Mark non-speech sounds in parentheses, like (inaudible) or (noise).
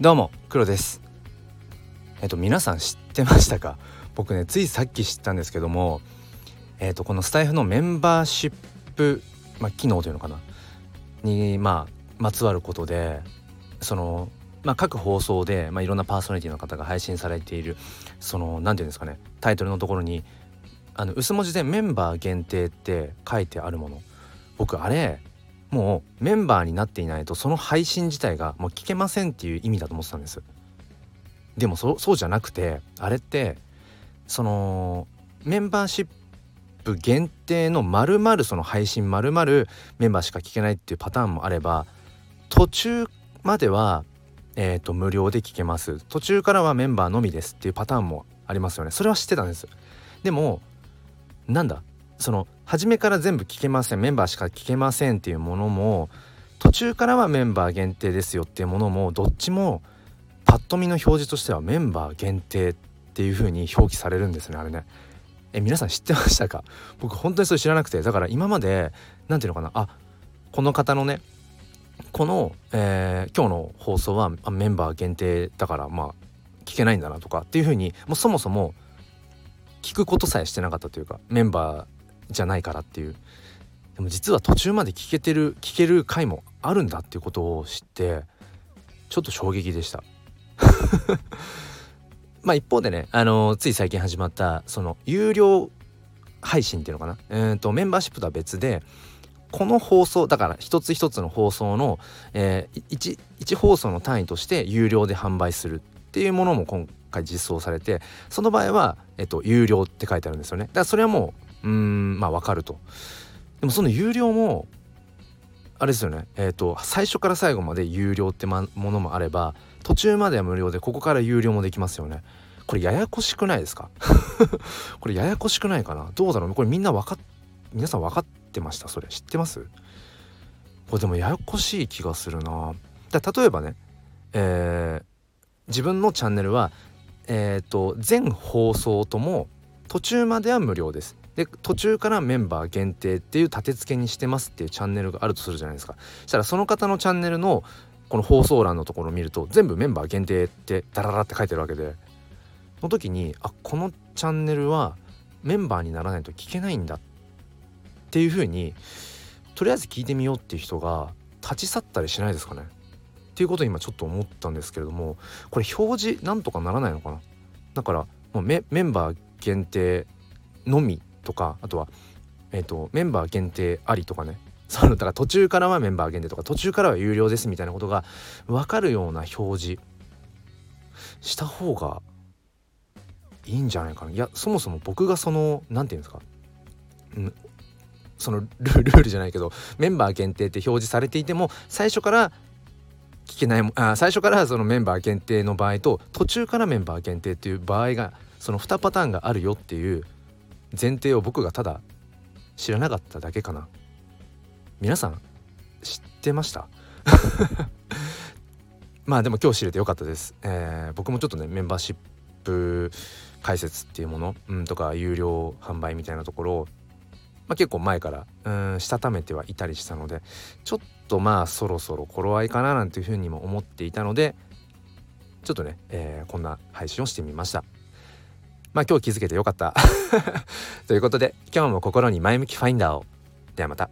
どうも黒です。えっと皆さん知ってましたか？僕ねついさっき知ったんですけどもえっとこのスタイフのメンバーシップ、まあ、機能というのかな？にまあまつわることでそのまあ、各放送で、まあ、いろんなパーソナリティの方が配信されているその何て言うんですかねタイトルのところにあの薄文字でメンバー限定って書いてあるもの。僕あれもうメンバーになっていないとその配信自体がもう聞けませんっていう意味だと思ってたんです。でもそそうじゃなくてあれってそのメンバーシップ限定のまるまるその配信まるまるメンバーしか聞けないっていうパターンもあれば途中まではえーと、無料で聞けます。途中からはメンバーのみですっていうパターンもありますよね。それは知ってたんです。でもなんだその初めから全部聞けませんメンバーしか聞けませんっていうものも途中からはメンバー限定ですよっていうものもどっちもパッと見の表示としてはメンバー限定っていう風に表記されるんですねあれね。え皆さん知ってましたか？僕本当にそれ知らなくてだから今まで何ていうのかなあこの方のねこの、えー、今日の放送はメンバー限定だからまあ聞けないんだなとかっていう風にもうそもそも聞くことさえしてなかったというかメンバーじゃないからっていう。でも実は途中まで聞けてる聞ける回もあるんだっていうことを知ってちょっと衝撃でした。(laughs) まあ一方でねあのつい最近始まったその有料配信っていうのかな？えーと、メンバーシップとは別でこの放送だから一つ一つの放送の、えー、1, 1放送の単位として有料で販売するっていうものも今回実装されてその場合は、えっと、有料って書いてあるんですよね。だからそれはもううんまあわかると。でもその有料もあれですよね。えっ、ー、と最初から最後まで有料ってものもあれば途中までは無料でここから有料もできますよね。これややこしくないですか？(laughs) これややこしくないかな？どうだろうこれみんな分かっ皆さん分かってました？それ。知ってます？これでもややこしい気がするな。だ例えばねえー、自分のチャンネルはえっ、ー、と全放送とも途中までは無料です。で途中からメンバー限定っていう立て付けにしてますっていうチャンネルがあるとするじゃないですか。そしたらその方のチャンネルのこの放送欄のところを見ると全部メンバー限定ってダララって書いてるわけで。の時にあこのチャンネルはメンバーにならないと聞けないんだっていう風にとりあえず聞いてみようっていう人が立ち去ったりしないですかね。っていうことを今ちょっと思ったんですけれどもこれ表示なんとかならないのかな。だからもうメンバー限定のみとかあとは、えーと、メンバー限定ありとかね。(laughs) そのだから途中からはメンバー限定とか途中からは有料ですみたいなことが分かるような表示した方がいいんじゃないかな。いやそもそも僕がその何て言うんですか、うん、そのルールじゃないけどメンバー限定って表示されていても最初から聞けないあ最初からそのメンバー限定の場合と途中からメンバー限定っていう場合がその2パターンがあるよっていう前提を僕がただ知らなかっただけかな。皆さん知ってました？(laughs) まあでも今日知れてよかったです、えー、僕もちょっとねメンバーシップ解説っていうもの、うん、とか有料販売みたいなところを、まあ、結構前からうんしたためてはいたりしたのでちょっとまあそろそろ頃合いかななんていうふうにも思っていたのでちょっとね、えー、こんな配信をしてみました。まあ今日気づけてよかった (laughs) ということで今日も心に前向きファインダーをではまた。